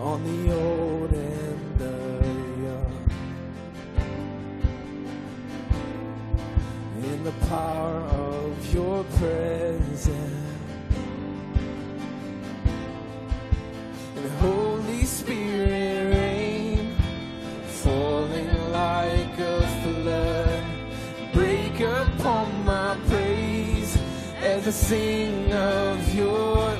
On the old and the young in the power of your presence. sing of your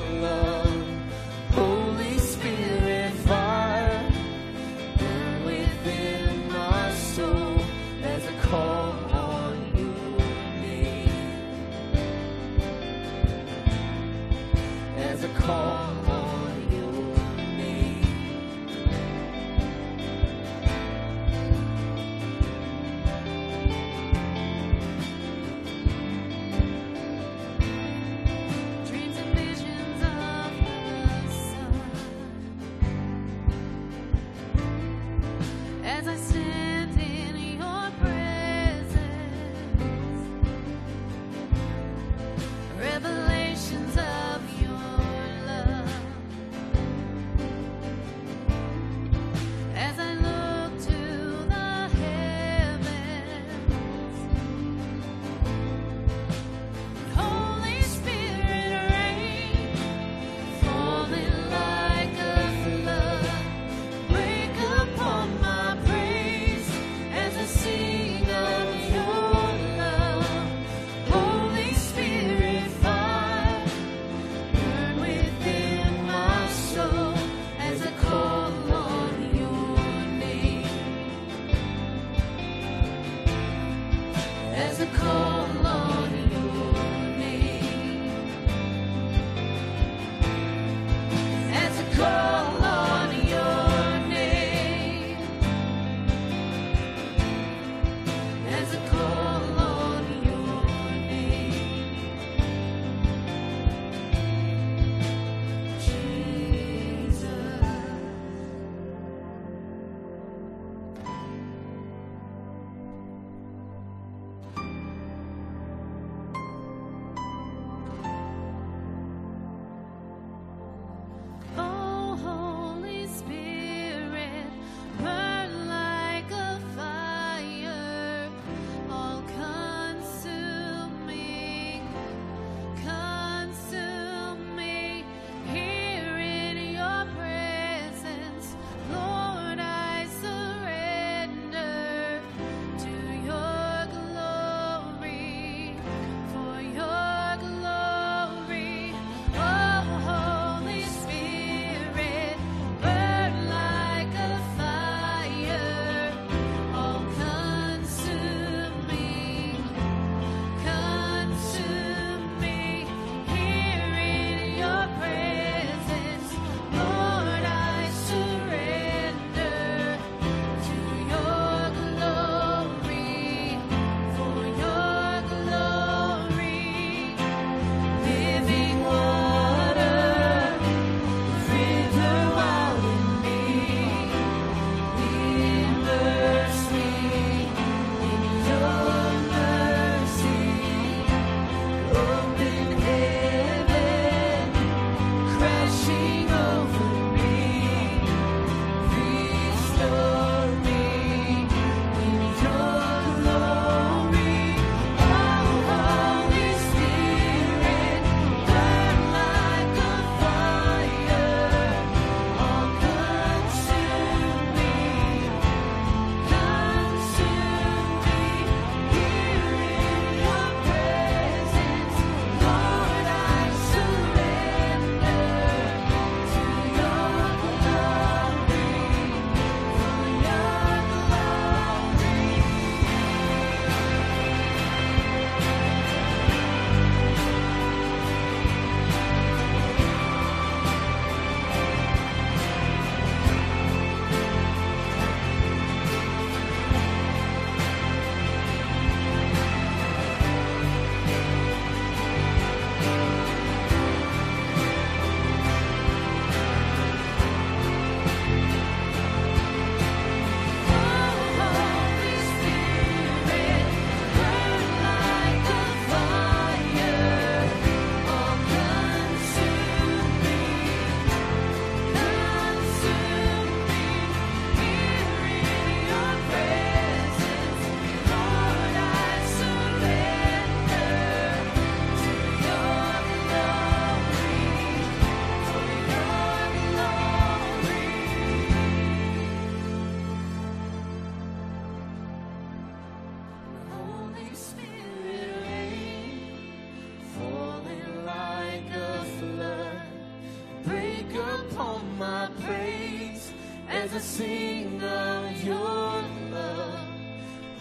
as I sing of your love.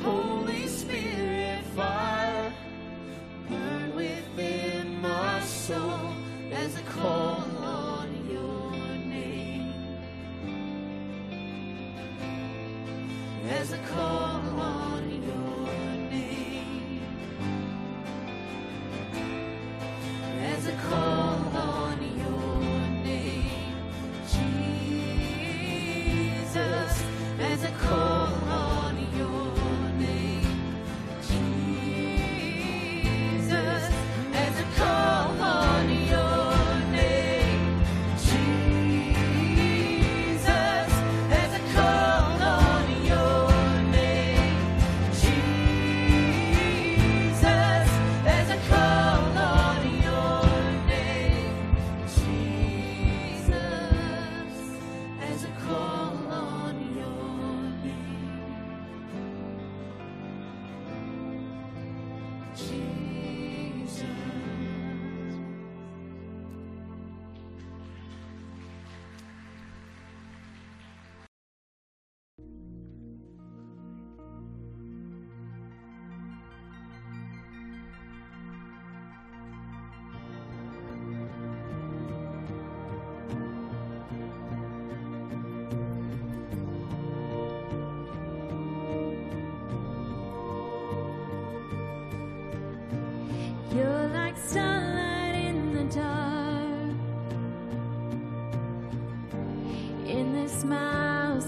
Holy Spirit, fire.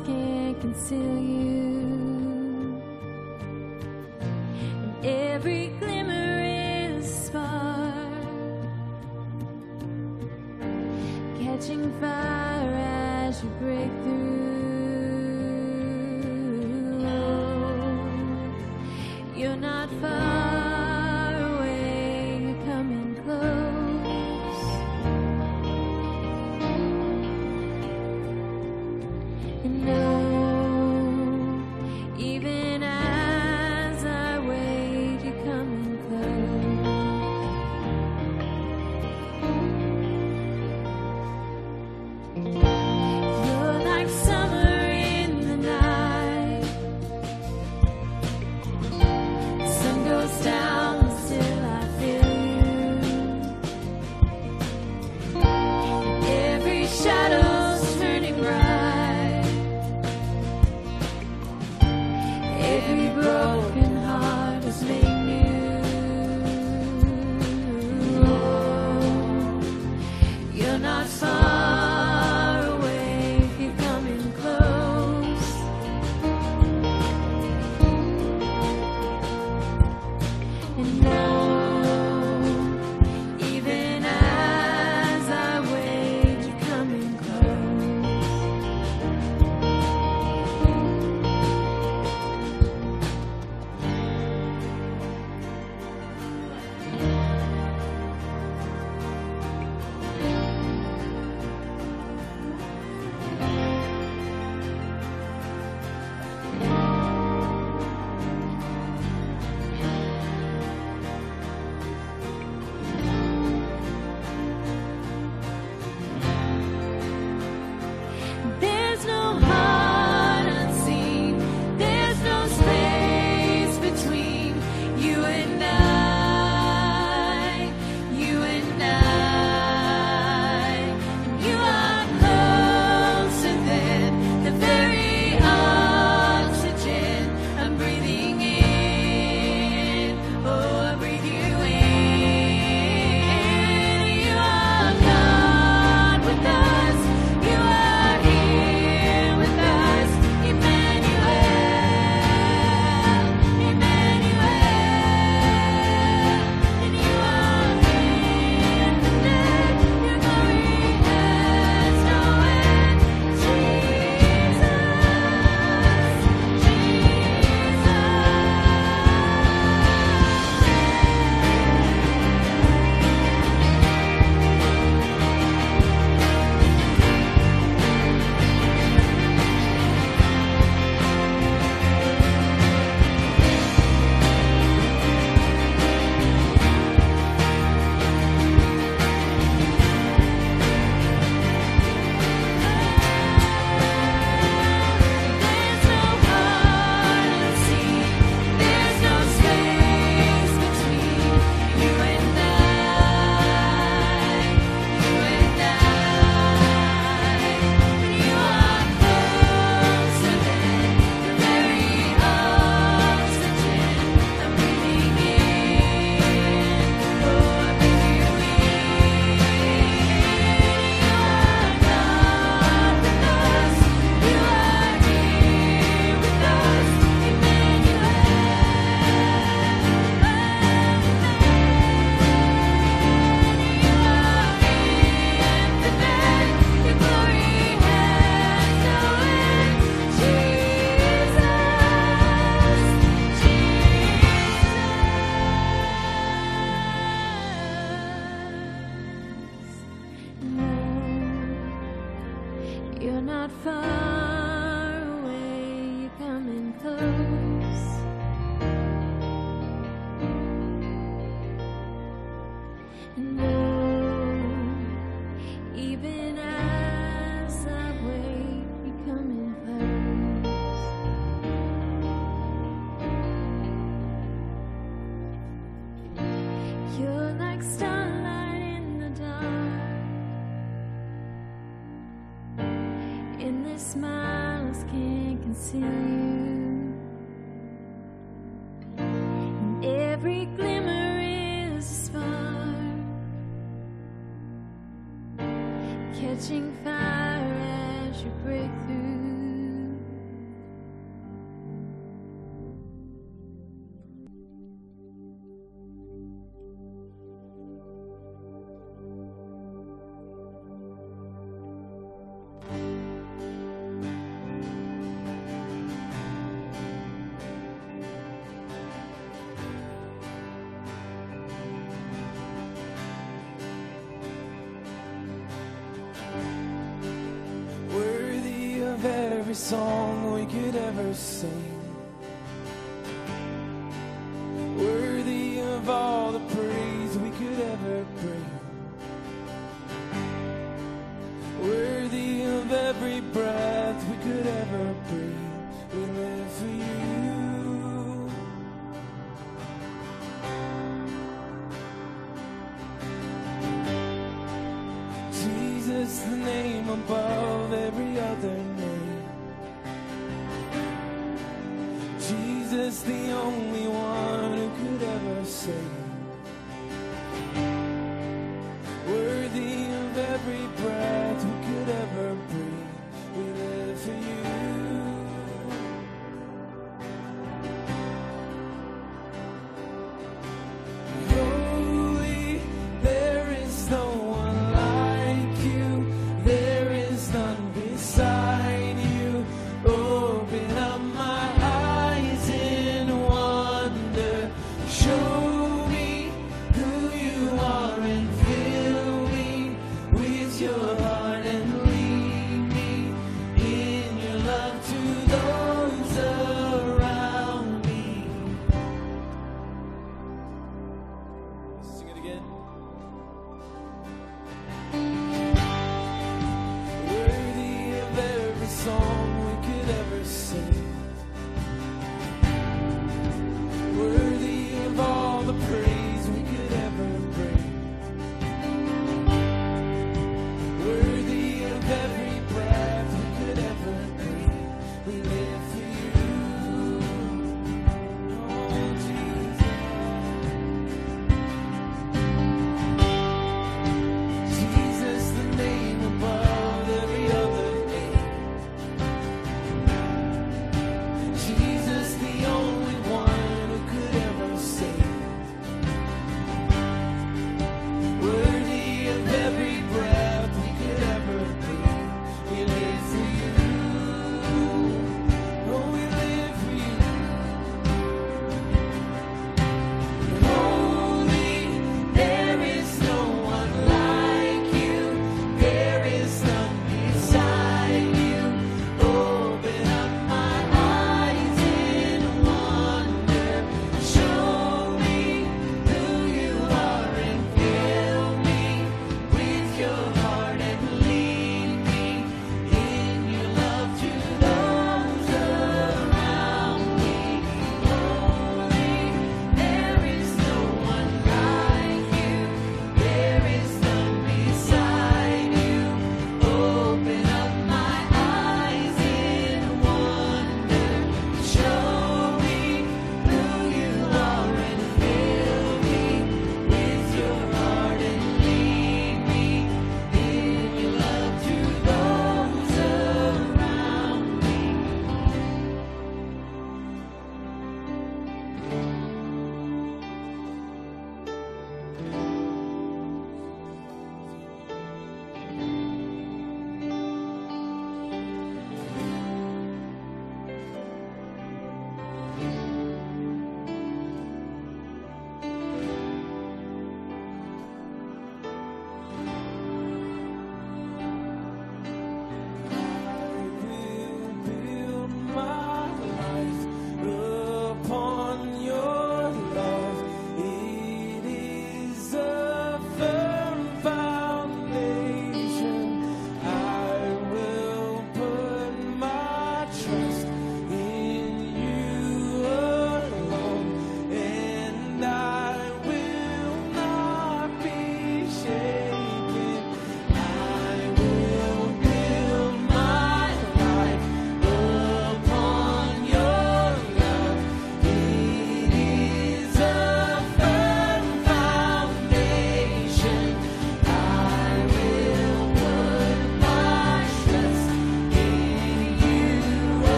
can't conceal you. catching fire as you break through. song we could ever sing. Worthy of all the